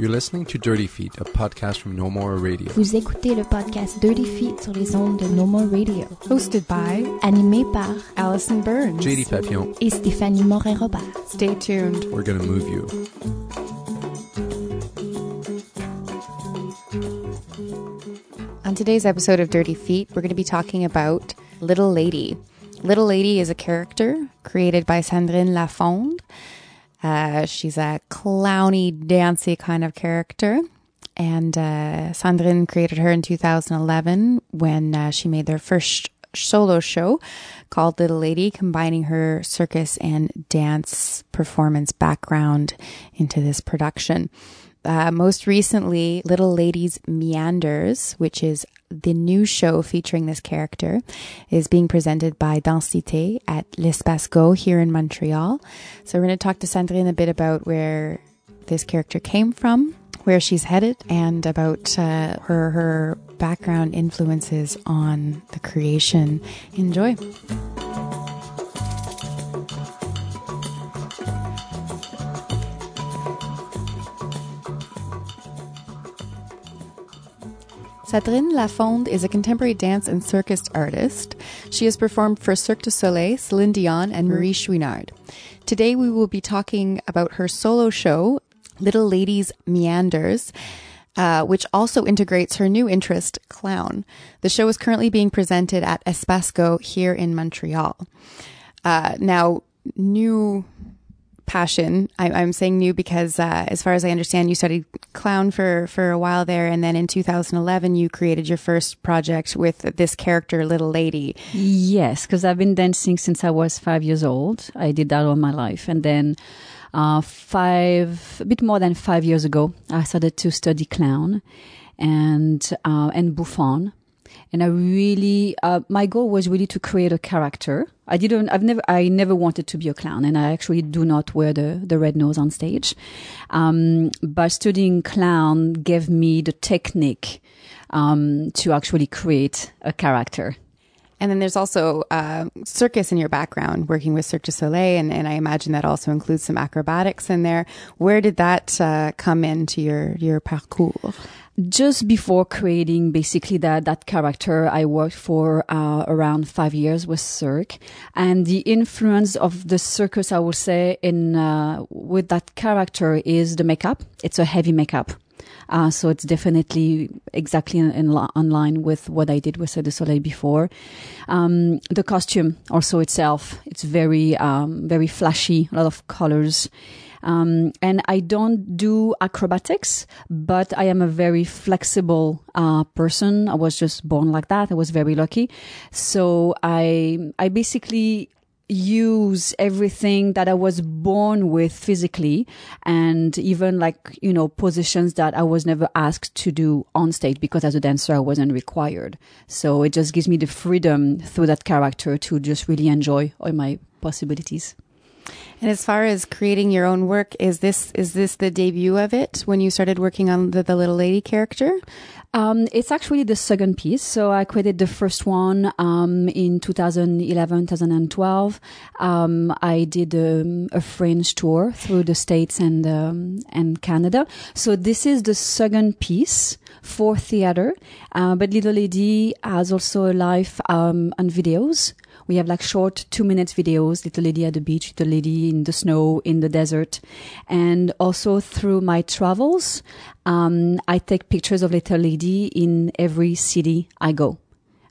You're listening to Dirty Feet, a podcast from No More Radio. Vous écoutez le podcast Dirty Feet sur les ondes de No More Radio. Hosted by Animé par Allison Burns. JD Papillon, et Stéphanie Morin-Robert. Stay tuned. we're gonna move you. On today's episode of Dirty Feet, we're going to be talking about Little Lady. Little Lady is a character created by Sandrine Lafond. Uh, she's a clowny, dancy kind of character. And uh, Sandrine created her in 2011 when uh, she made their first solo show called Little Lady, combining her circus and dance performance background into this production. Uh, most recently, Little Lady's Meanders, which is the new show featuring this character, is being presented by Danse Cité at l'Espace Go here in Montreal. So we're going to talk to Sandrine a bit about where this character came from, where she's headed, and about uh, her her background influences on the creation. Enjoy. Sandrine Lafond is a contemporary dance and circus artist. She has performed for Cirque du Soleil, Celine Dion, and Marie Chouinard. Today we will be talking about her solo show, Little Ladies Meanders, uh, which also integrates her new interest, clown. The show is currently being presented at Espace Go here in Montreal. Uh, now, new passion. I, I'm saying new because, uh, as far as I understand, you studied clown for for a while there, and then in 2011 you created your first project with this character, Little Lady. Yes, because I've been dancing since I was five years old. I did that all my life. And then uh, five, a bit more than five years ago, I started to study clown and, uh, and bouffon. And I really, uh, my goal was really to create a character. I didn't, I've never, I never wanted to be a clown and I actually do not wear the, the red nose on stage. Um, but studying clown gave me the technique, um, to actually create a character. And then there's also uh, circus in your background, working with Cirque du Soleil, and, and I imagine that also includes some acrobatics in there. Where did that uh, come into your your parcours? just before creating basically that that character i worked for uh, around five years with cirque and the influence of the circus i would say in uh, with that character is the makeup it's a heavy makeup uh, so it's definitely exactly in, in, in line with what I did with Cirque Soleil before. Um, the costume also itself, it's very, um, very flashy, a lot of colors. Um, and I don't do acrobatics, but I am a very flexible uh, person. I was just born like that. I was very lucky. So I, I basically use everything that I was born with physically and even like, you know, positions that I was never asked to do on stage because as a dancer, I wasn't required. So it just gives me the freedom through that character to just really enjoy all my possibilities. And as far as creating your own work, is this is this the debut of it when you started working on the, the little lady character? Um, it's actually the second piece. So I created the first one um, in 2011, 2012. Um, I did um, a French tour through the States and um, and Canada. So this is the second piece for theater. Uh, but Little Lady has also a live um, on videos. We have like short two minutes videos, little lady at the beach, little lady in the snow, in the desert. And also through my travels, um, I take pictures of little lady in every city I go.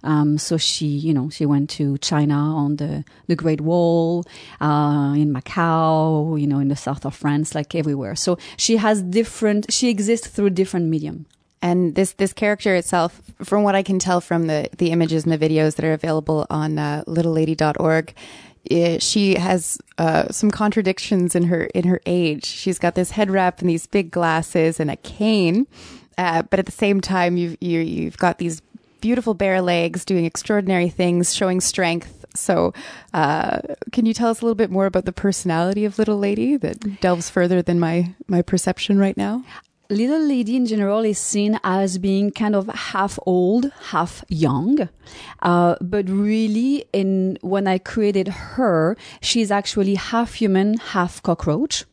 Um, so she, you know, she went to China on the, the Great Wall, uh, in Macau, you know, in the south of France, like everywhere. So she has different, she exists through different medium. And this this character itself, from what I can tell from the the images and the videos that are available on uh, littlelady.org, eh, she has uh, some contradictions in her in her age. She's got this head wrap and these big glasses and a cane, uh, but at the same time, you've you, you've got these beautiful bare legs doing extraordinary things, showing strength. So, uh, can you tell us a little bit more about the personality of Little Lady that delves further than my my perception right now? Little Lady in general is seen as being kind of half old, half young. Uh, but really, in when I created her, she's actually half human, half cockroach.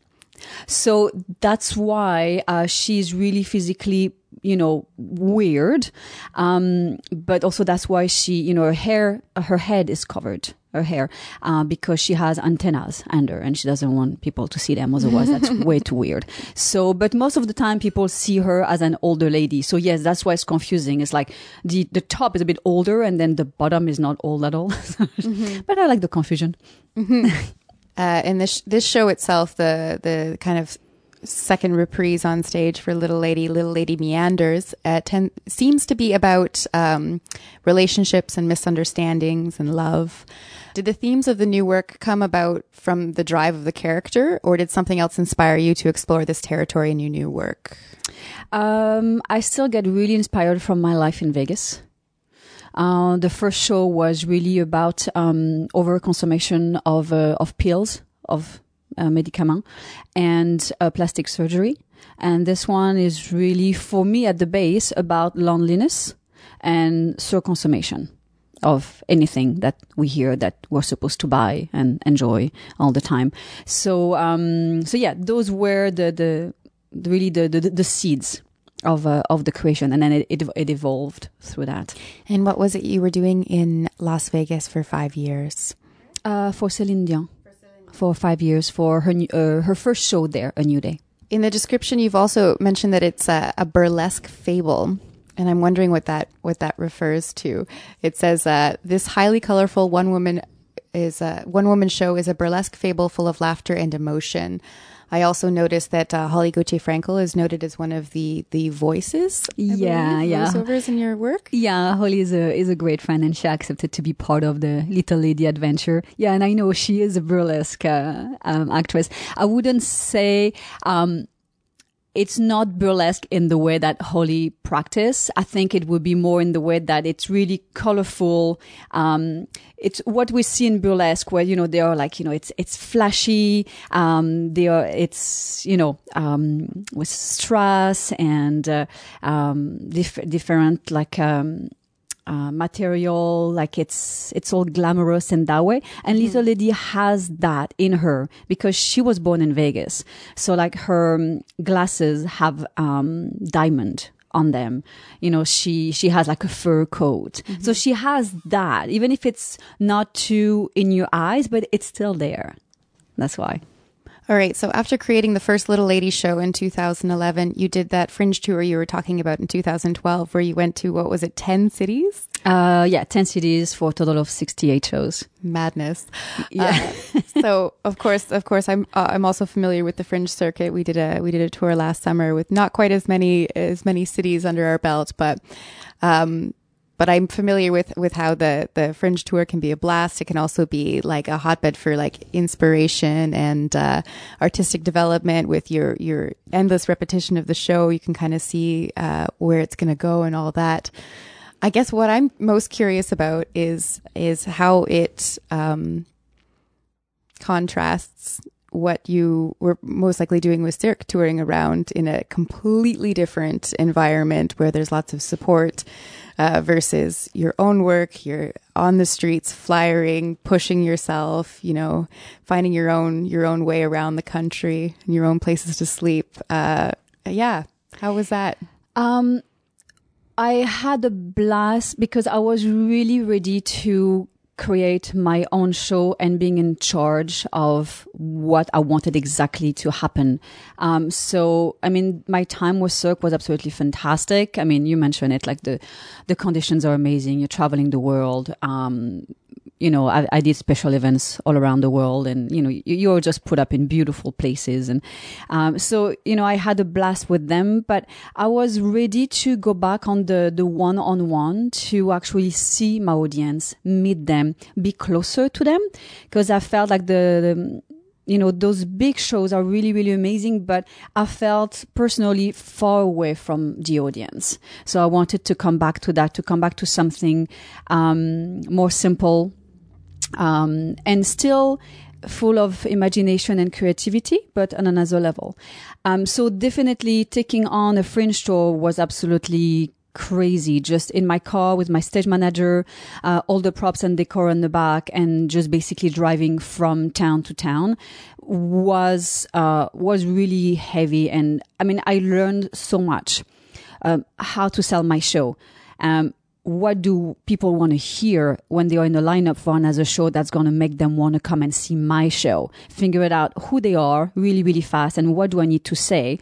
So that's why uh, she's really physically, you know, weird. Um, but also that's why she, you know, her hair, her head is covered, her hair, uh, because she has antennas under and she doesn't want people to see them. Otherwise, that's way too weird. So, but most of the time people see her as an older lady. So yes, that's why it's confusing. It's like the, the top is a bit older and then the bottom is not old at all. But I like the confusion. Uh, in this this show itself, the the kind of second reprise on stage for Little Lady, Little Lady Meanders, uh, ten, seems to be about um, relationships and misunderstandings and love. Did the themes of the new work come about from the drive of the character, or did something else inspire you to explore this territory in your new work? Um, I still get really inspired from my life in Vegas. Uh, the first show was really about um, overconsumption of uh, of pills of uh, medicament and uh, plastic surgery, and this one is really for me at the base about loneliness and surconsummation of anything that we hear that we're supposed to buy and enjoy all the time. So um, so yeah, those were the the, really the, the the seeds of uh, of the creation, and then it, it it evolved through that. And what was it you were doing in Las Vegas for five years? Uh, for Céline Dion, for five years for her uh, her first show there, A New Day. In the description, you've also mentioned that it's a, a burlesque fable, and I'm wondering what that what that refers to. It says uh, this highly colorful one woman is a one woman show is a burlesque fable full of laughter and emotion. I also noticed that uh, Holly Gauthier Frankel is noted as one of the the voices. I Yeah, believe, yeah. voiceovers in your work. Yeah, Holly is a is a great friend, and she accepted to be part of the Little Lady adventure. Yeah, and I know she is a burlesque uh, um, actress. I wouldn't say um, it's not burlesque in the way that Holly practice. I think it would be more in the way that it's really colorful. Um, it's what we see in burlesque, where you know they are like you know it's it's flashy. Um, they are it's you know um, with strass and uh, um, dif- different like. Um, uh, material, like it's it's all glamorous and that way. And Little Lady has that in her because she was born in Vegas, so like her um, glasses have um, diamond on them. You know, she she has like a fur coat, so she has that, even if it's not too in your eyes, but it's still there. That's why. All right. So after creating the first Little Lady show in 2011, you did that fringe tour you were talking about in 2012, where you went to what was it, 10 cities? Uh, yeah, ten cities for a total of sixty-eight shows. Madness. Yeah. Uh, so of course, of course, I'm uh, I'm also familiar with the fringe circuit. We did a we did a tour last summer with not quite as many as many cities under our belt, but um, but I'm familiar with with how the the fringe tour can be a blast. It can also be like a hotbed for like inspiration and uh, artistic development. With your your endless repetition of the show, you can kind of see uh, where it's going to go and all that. I guess what I'm most curious about is is how it um, contrasts what you were most likely doing was Cirque, touring around in a completely different environment where there's lots of support uh, versus your own work. You're on the streets, flyering, pushing yourself, you know, finding your own your own way around the country and your own places to sleep. Uh, yeah, how was that? Um, I had a blast because I was really ready to create my own show and being in charge of what I wanted exactly to happen. Um, so, I mean, my time with Cirque was absolutely fantastic. I mean, you mentioned it, like the, the conditions are amazing. You're traveling the world. Um, you know, I, I did special events all around the world and, you know, you, you're just put up in beautiful places. And, um, so, you know, I had a blast with them, but I was ready to go back on the, the one on one to actually see my audience, meet them, be closer to them. Cause I felt like the, the you know, those big shows are really, really amazing, but I felt personally far away from the audience. So I wanted to come back to that, to come back to something, um, more simple, um, and still full of imagination and creativity, but on another level. Um, so definitely taking on a fringe tour was absolutely crazy. Just in my car with my stage manager, uh, all the props and decor on the back, and just basically driving from town to town was uh, was really heavy. And I mean, I learned so much um, how to sell my show. Um, what do people want to hear when they are in the lineup for another show that's going to make them want to come and see my show? Figure it out who they are really, really fast and what do I need to say?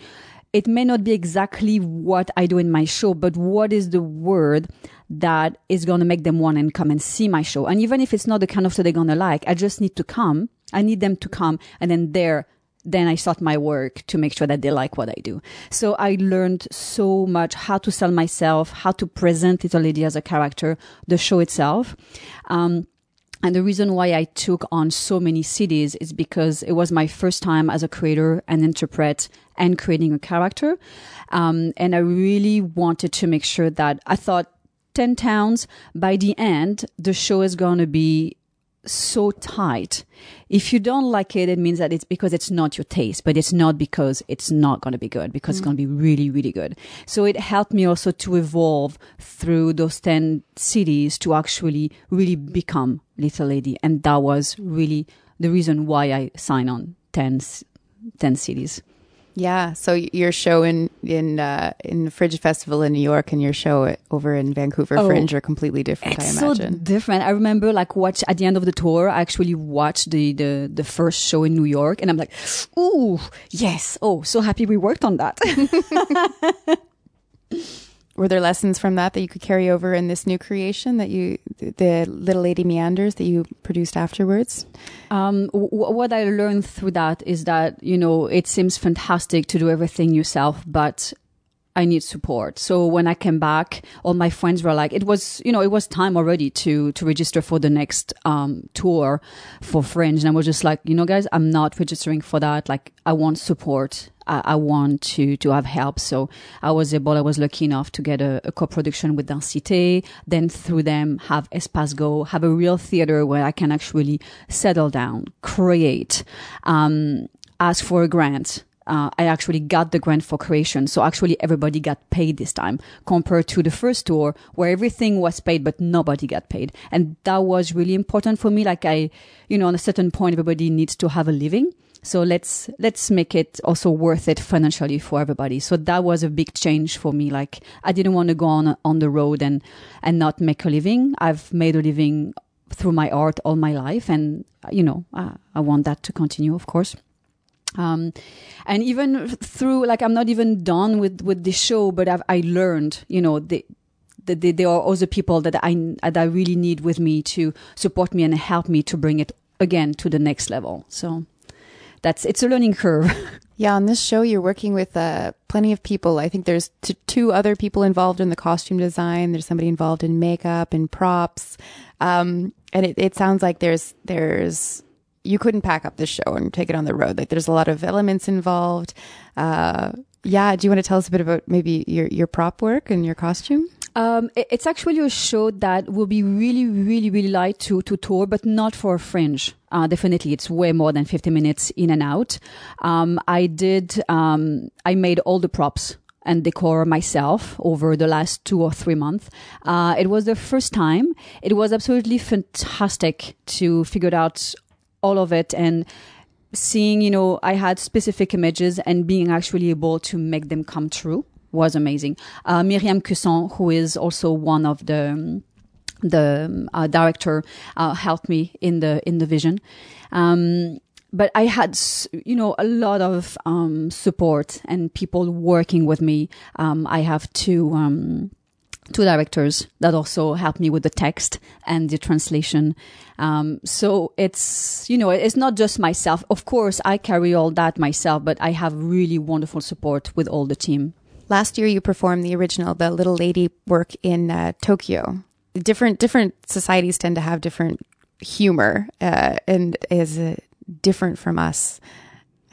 It may not be exactly what I do in my show, but what is the word that is going to make them want to come and see my show? And even if it's not the kind of show they're going to like, I just need to come. I need them to come and then there then I start my work to make sure that they like what I do. So I learned so much how to sell myself, how to present Little Lady as a character, the show itself. Um, and the reason why I took on so many cities is because it was my first time as a creator and interpret and creating a character. Um, and I really wanted to make sure that I thought 10 towns by the end, the show is going to be so tight. If you don't like it, it means that it's because it's not your taste, but it's not because it's not going to be good, because mm. it's going to be really, really good. So it helped me also to evolve through those 10 cities to actually really become Little Lady. And that was really the reason why I signed on 10, 10 cities. Yeah. So your show in in uh, in the Fringe Festival in New York and your show over in Vancouver oh, Fringe are completely different. It's I imagine. so different. I remember like watch at the end of the tour. I actually watched the the the first show in New York, and I'm like, ooh, yes. Oh, so happy we worked on that. were there lessons from that that you could carry over in this new creation that you the little lady meanders that you produced afterwards? Um, w- what i learned through that is that you know it seems fantastic to do everything yourself but I need support. So when I came back, all my friends were like, it was, you know, it was time already to, to register for the next, um, tour for Fringe. And I was just like, you know, guys, I'm not registering for that. Like, I want support. I, I want to, to have help. So I was able, I was lucky enough to get a, a co-production with Danse Cité, then through them have Espace Go, have a real theater where I can actually settle down, create, um, ask for a grant, uh, I actually got the grant for creation. So actually everybody got paid this time compared to the first tour where everything was paid, but nobody got paid. And that was really important for me. Like I, you know, on a certain point, everybody needs to have a living. So let's, let's make it also worth it financially for everybody. So that was a big change for me. Like I didn't want to go on, on the road and, and not make a living. I've made a living through my art all my life. And, you know, I, I want that to continue, of course. Um, and even through, like, I'm not even done with, with the show, but I've, I learned, you know, the, the, there are other people that I, that I really need with me to support me and help me to bring it again to the next level. So that's, it's a learning curve. Yeah, on this show, you're working with uh, plenty of people. I think there's t- two other people involved in the costume design. There's somebody involved in makeup and props, um, and it, it sounds like there's there's you couldn't pack up the show and take it on the road. Like there's a lot of elements involved. Uh, yeah. Do you want to tell us a bit about maybe your, your prop work and your costume? Um, it's actually a show that will be really, really, really light to, to tour, but not for fringe. Uh, definitely, it's way more than 50 minutes in and out. Um, I did, um, I made all the props and decor myself over the last two or three months. Uh, it was the first time. It was absolutely fantastic to figure out all of it and seeing, you know, I had specific images and being actually able to make them come true was amazing. Uh, Miriam Cusson, who is also one of the, the uh, director, uh, helped me in the, in the vision. Um, but I had, you know, a lot of um, support and people working with me. Um, I have two um, two directors that also helped me with the text and the translation. Um, so it's, you know, it's not just myself. Of course, I carry all that myself, but I have really wonderful support with all the team. Last year, you performed the original, the Little Lady work in uh, Tokyo. Different different societies tend to have different humor, uh, and is uh, different from us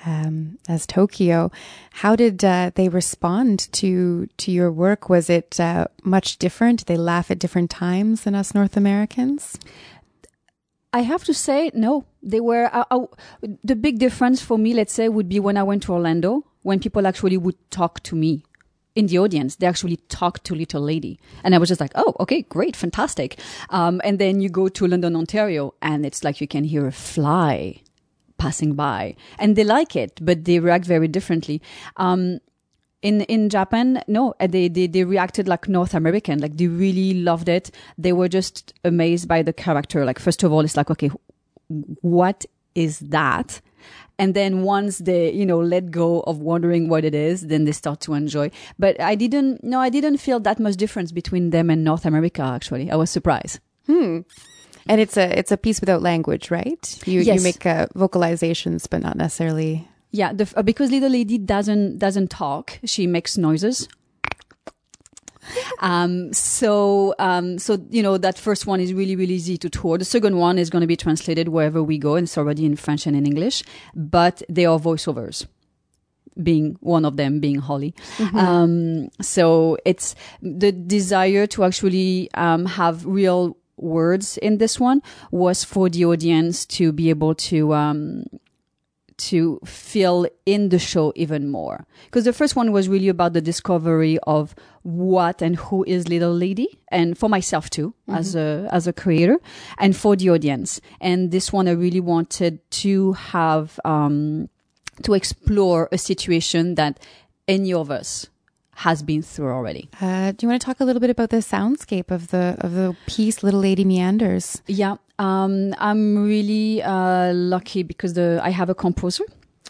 um, as Tokyo. How did uh, they respond to to your work? Was it uh, much different? They laugh at different times than us North Americans? I have to say, no. They were uh, uh, the big difference for me. Let's say would be when I went to Orlando, when people actually would talk to me in the audience, they actually talk to Little Lady. And I was just like, oh, okay, great, fantastic. Um, and then you go to London, Ontario, and it's like you can hear a fly passing by. And they like it, but they react very differently. Um, in in Japan, no, uh, they, they they reacted like North American, like they really loved it. They were just amazed by the character. Like first of all, it's like, okay, what is that? And then once they, you know, let go of wondering what it is, then they start to enjoy. But I didn't, no, I didn't feel that much difference between them and North America. Actually, I was surprised. Hmm. And it's a it's a piece without language, right? You Yes. you make uh, vocalizations, but not necessarily. Yeah, the, uh, because little lady doesn't doesn't talk, she makes noises. Um, so um, so you know that first one is really really easy to tour. The second one is going to be translated wherever we go, and it's already in French and in English. But they are voiceovers. Being one of them, being Holly. Um, so it's the desire to actually um, have real words in this one was for the audience to be able to um, to feel in the show even more. Because the first one was really about the discovery of what and who is Little Lady, and for myself too, as a as a creator, and for the audience. And this one, I really wanted to have um, to explore a situation that any of us has been through already. Uh, do you want to talk a little bit about the soundscape of the of the piece, Little Lady Meanders? Yeah, um, I'm really uh, lucky because the I have a composer.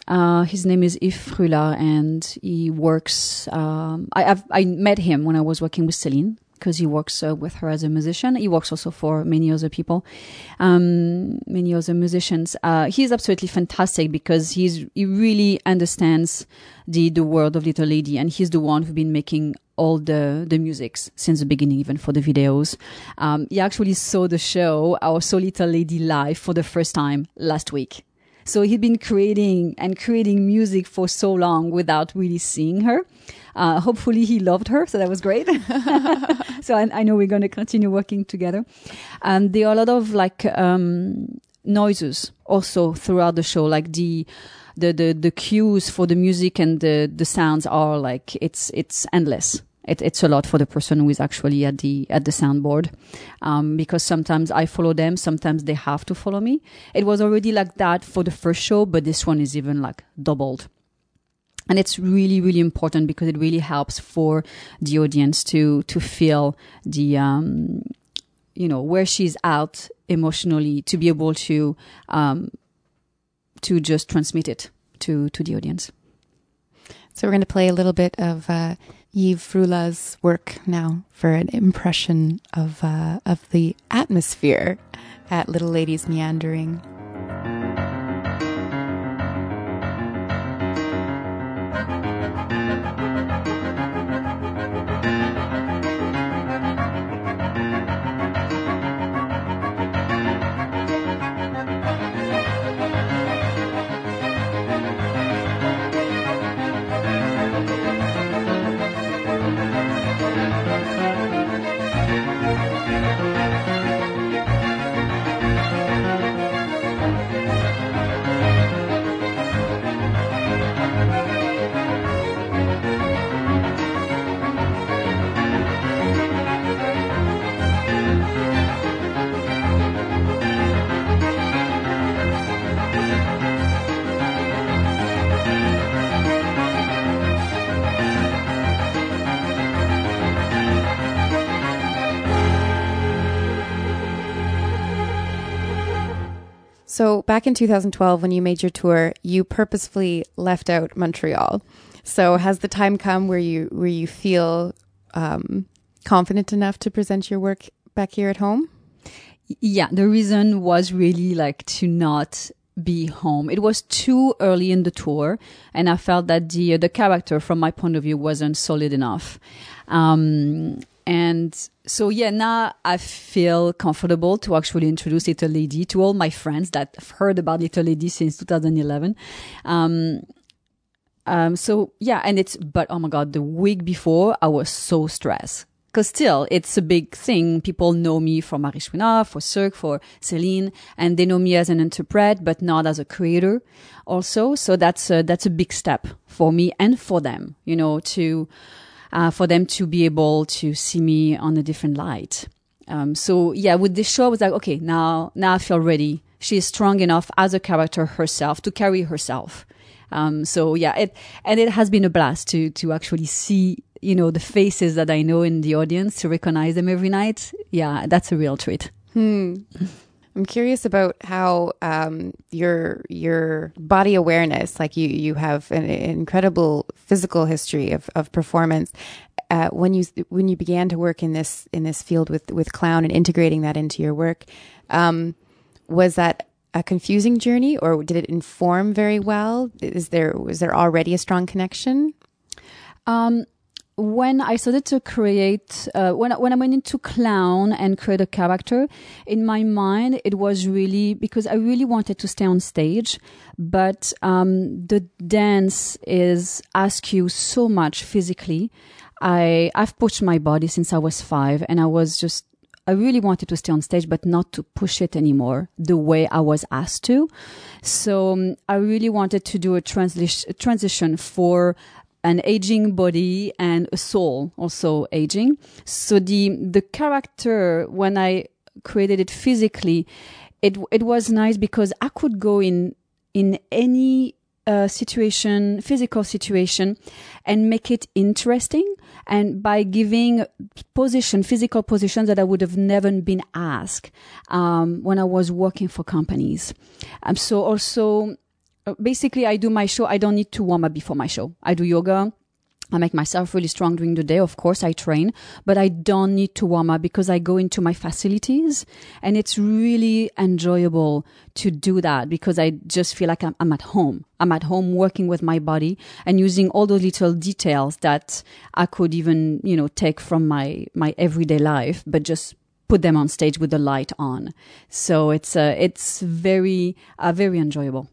Uh, his name is Yves Frulla, and he works. Um, I I've, I met him when I was working with Celine because he works uh, with her as a musician. He works also for many other people, um, many other musicians. Uh, he's absolutely fantastic because he's he really understands the the world of Little Lady, and he's the one who's been making all the the musics since the beginning, even for the videos. Um, he actually saw the show, our So Little Lady live for the first time last week. So he'd been creating and creating music for so long without really seeing her. Uh, hopefully he loved her, so that was great. so I, I know we're going to continue working together. Um, there are a lot of like um, noises also throughout the show, like the the the the cues for the music and the the sounds are like it's it's endless. It, it's a lot for the person who is actually at the at the soundboard, um, because sometimes I follow them, sometimes they have to follow me. It was already like that for the first show, but this one is even like doubled. And it's really really important because it really helps for the audience to to feel the um you know where she's out emotionally to be able to um to just transmit it to to the audience. So we're going to play a little bit of uh, Yves Frulla's work now for an impression of uh, of the atmosphere at Little Ladies Meandering. Back in 2012, when you made your tour, you purposefully left out Montreal. So has the time come where you where you feel um, confident enough to present your work back here at home? yeah the reason was really like to not be home it was too early in the tour and i felt that the the character from my point of view wasn't solid enough um and so yeah now i feel comfortable to actually introduce little lady to all my friends that have heard about little lady since 2011 um um, so yeah, and it's, but oh my God, the week before I was so stressed. Cause still, it's a big thing. People know me for Marie Chouinard, for Cirque, for Celine, and they know me as an interpret, but not as a creator also. So that's a, that's a big step for me and for them, you know, to, uh, for them to be able to see me on a different light. Um, so yeah, with this show, I was like, okay, now, now I feel ready. She is strong enough as a character herself to carry herself. Um, so yeah, it, and it has been a blast to, to actually see, you know, the faces that I know in the audience to recognize them every night. Yeah, that's a real treat. Hmm. I'm curious about how um, your your body awareness, like you you have an incredible physical history of, of performance. Uh, when you when you began to work in this in this field with with clown and integrating that into your work, um, was that a confusing journey, or did it inform very well? Is there was there already a strong connection? Um, when I started to create, uh, when when I went into clown and create a character, in my mind it was really because I really wanted to stay on stage, but um, the dance is ask you so much physically. I I've pushed my body since I was five, and I was just I really wanted to stay on stage, but not to push it anymore the way I was asked to. So um, I really wanted to do a, transli- a transition for an aging body and a soul also aging. So the the character when I created it physically, it it was nice because I could go in in any uh, situation, physical situation, and make it interesting. And by giving position, physical positions that I would have never been asked um, when I was working for companies. Um, so also basically I do my show. I don't need to warm up before my show. I do yoga. I make myself really strong during the day. Of course, I train, but I don't need to warm up because I go into my facilities and it's really enjoyable to do that because I just feel like I'm, I'm, at home. I'm at home working with my body and using all those little details that I could even, you know, take from my, my everyday life, but just put them on stage with the light on. So it's, uh, it's very, uh, very enjoyable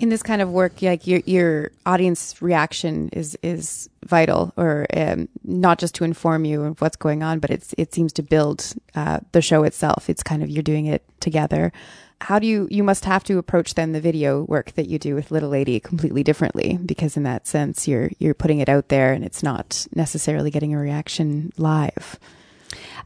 in this kind of work, like your your audience reaction is is vital, or um, not just to inform you of what's going on, but it's it seems to build uh, the show itself. It's kind of you're doing it together. How do you you must have to approach then the video work that you do with Little Lady completely differently because in that sense you're you're putting it out there and it's not necessarily getting a reaction live.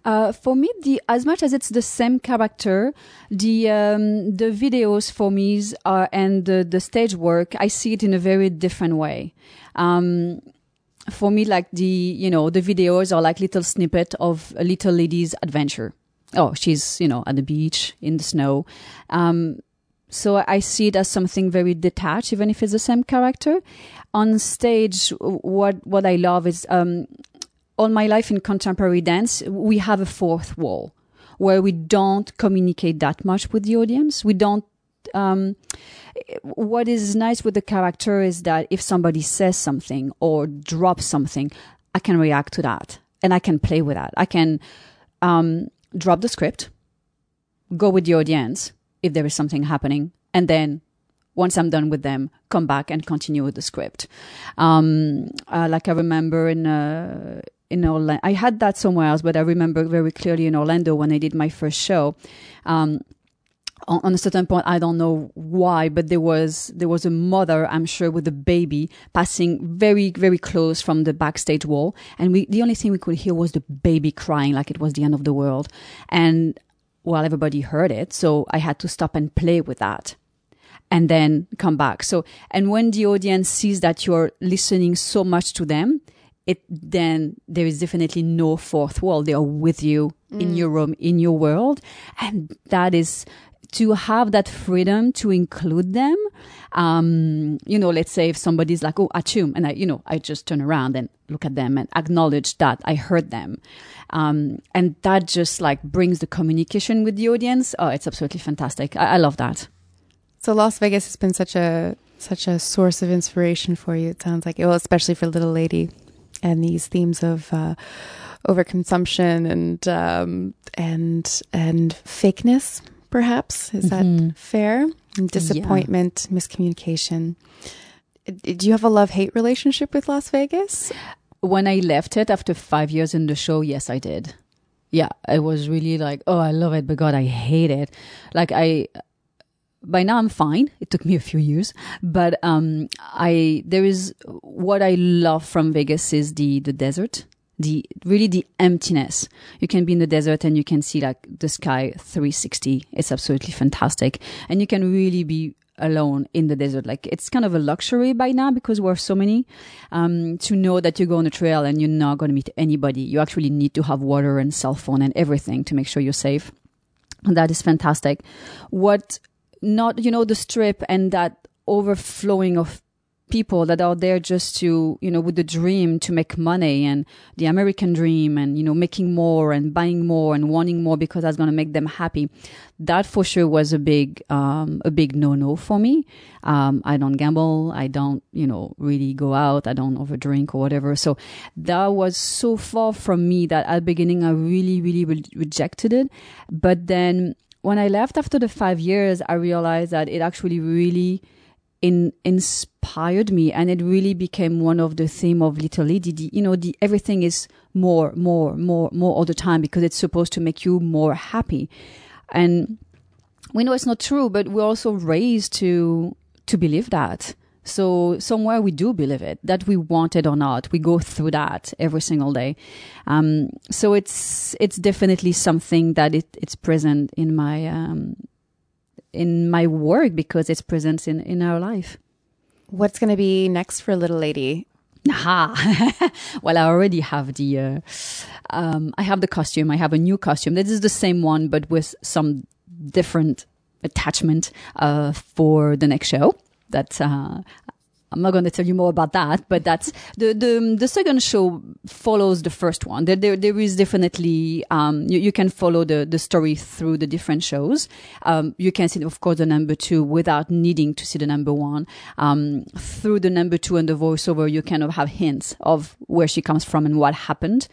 Uh, for me, the as much as it's the same character, the um, the videos for me are and the the stage work, I see it in a very different way. Um, for me, like the you know the videos are like little snippet of a little lady's adventure. Oh, she's you know at the beach in the snow. Um, so I see it as something very detached, even if it's the same character. On stage, what what I love is um, all my life in contemporary dance, we have a fourth wall where we don't communicate that much with the audience. We don't. Um, what is nice with the character is that if somebody says something or drops something, I can react to that and I can play with that. I can um, drop the script, go with the audience if there is something happening, and then once I'm done with them, come back and continue with the script. Um, uh, like I remember in uh, in Orlando. I had that somewhere else, but I remember very clearly in Orlando when I did my first show. Um, on, on, a certain point, I don't know why, but there was there was a mother, I'm sure, with a baby passing very very close from the backstage wall, and we the only thing we could hear was the baby crying like it was the end of the world, and well, everybody heard it, so I had to stop and play with that and then come back. So, and when the audience sees that you're listening so much to them, it then there is definitely no fourth wall. They are with you mm. in your room, in your world. And that is to have that freedom to include them. Um, you know, let's say if somebody's like, oh, achum, and I, you know, I just turn around and look at them and acknowledge that I heard them. Um, and that just like brings the communication with the audience. Oh, it's absolutely fantastic. I, I love that. So Las Vegas has been such a such a source of inspiration for you. It sounds like, well, especially for Little Lady and these themes of uh, overconsumption and um, and and fakeness. Perhaps is mm-hmm. that fair? And disappointment, yeah. miscommunication. Do you have a love hate relationship with Las Vegas? When I left it after five years in the show, yes, I did. Yeah, it was really like, oh, I love it, but God, I hate it. Like I, by now I'm fine. It took me a few years, but um, I there is what I love from Vegas is the the desert. the really the emptiness. You can be in the desert and you can see like the sky 360. It's absolutely fantastic. And you can really be alone in the desert. Like it's kind of a luxury by now because we're so many, um, to know that you go on a trail and you're not going to meet anybody. You actually need to have water and cell phone and everything to make sure you're safe. And that is fantastic. What not, you know, the strip and that overflowing of people that are there just to, you know, with the dream to make money and the American dream and, you know, making more and buying more and wanting more because that's going to make them happy. That for sure was a big, um, a big no-no for me. Um, I don't gamble. I don't, you know, really go out. I don't overdrink or whatever. So that was so far from me that at the beginning I really, really re- rejected it. But then when I left after the five years, I realized that it actually really, in, inspired me and it really became one of the theme of little lady. You know the everything is more more more more all the time because it's supposed to make you more happy. And we know it's not true but we're also raised to to believe that so somewhere we do believe it that we want it or not we go through that every single day um, so it's it's definitely something that it, it's present in my um, in my work because it's present in, in our life. What's going to be next for Little Lady? Aha. well, I already have the, uh, um, I have the costume. I have a new costume. This is the same one, but with some different attachment, uh, for the next show that, uh, I'm not going to tell you more about that, but that's the the the second show follows the first one. There there, there is definitely um, you, you can follow the the story through the different shows. Um, you can see of course the number two without needing to see the number one. Um, through the number two and the voiceover, you kind of have hints of where she comes from and what happened.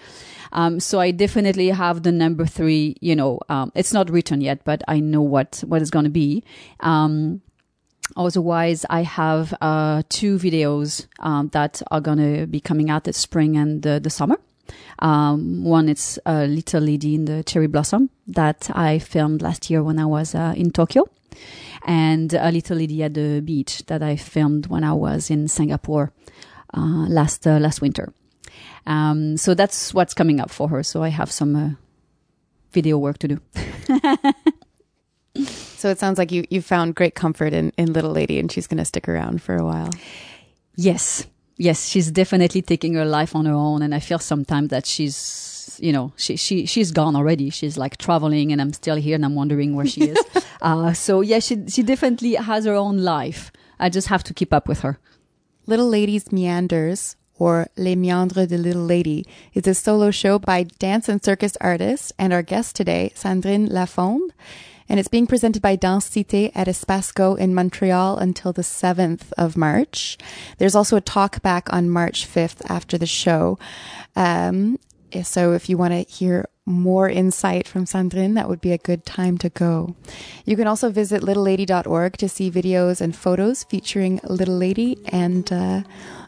Um, so I definitely have the number three. You know, um, it's not written yet, but I know what what it's going to be. Otherwise, I have uh, two videos um, that are going to be coming out this spring and the, the summer. Um, one is a little lady in the cherry blossom that I filmed last year when I was uh, in Tokyo, and a little lady at the beach that I filmed when I was in Singapore uh, last uh, last winter. Um, so that's what's coming up for her. So I have some uh, video work to do. So it sounds like you you found great comfort in in Little Lady, and she's going to stick around for a while. Yes, yes, she's definitely taking her life on her own, and I feel sometimes that she's you know she she she's gone already. She's like traveling, and I'm still here, and I'm wondering where she is. uh, so yeah, she she definitely has her own life. I just have to keep up with her. Little Lady's Meanders or Les Meandres de Little Lady is a solo show by dance and circus artist and our guest today, Sandrine Lafond and it's being presented by Danse Cité at Espace Go in Montreal until the 7th of March. There's also a talk back on March 5th after the show. Um, so if you want to hear more insight from Sandrine, that would be a good time to go. You can also visit littlelady.org to see videos and photos featuring Little Lady and uh,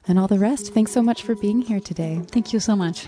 and all the rest. Thanks so much for being here today. Thank you so much.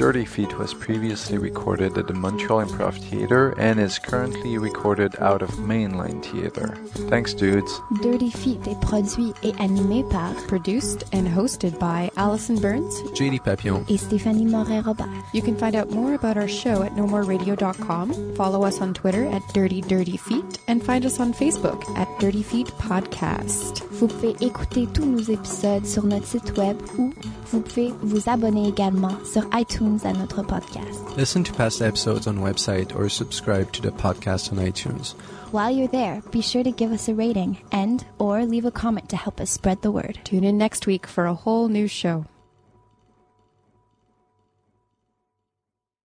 Dirty Feet was previously recorded at the Montreal Improv Theatre and is currently recorded out of Mainline Theatre. Thanks, dudes. Dirty Feet est produit et animé par, Produced and hosted by Allison Burns. JD Papillon. et Stéphanie Morin-Robert. You can find out more about our show at nomoreradio.com, follow us on Twitter at Dirty Dirty Feet, and find us on Facebook at Dirty Feet Podcast. Vous pouvez écouter tous nos épisodes sur notre site web ou vous pouvez vous abonner également sur iTunes à notre podcast. Listen to past episodes on website or subscribe to the podcast on iTunes. While you're there, be sure to give us a rating and or leave a comment to help us spread the word. Tune in next week for a whole new show.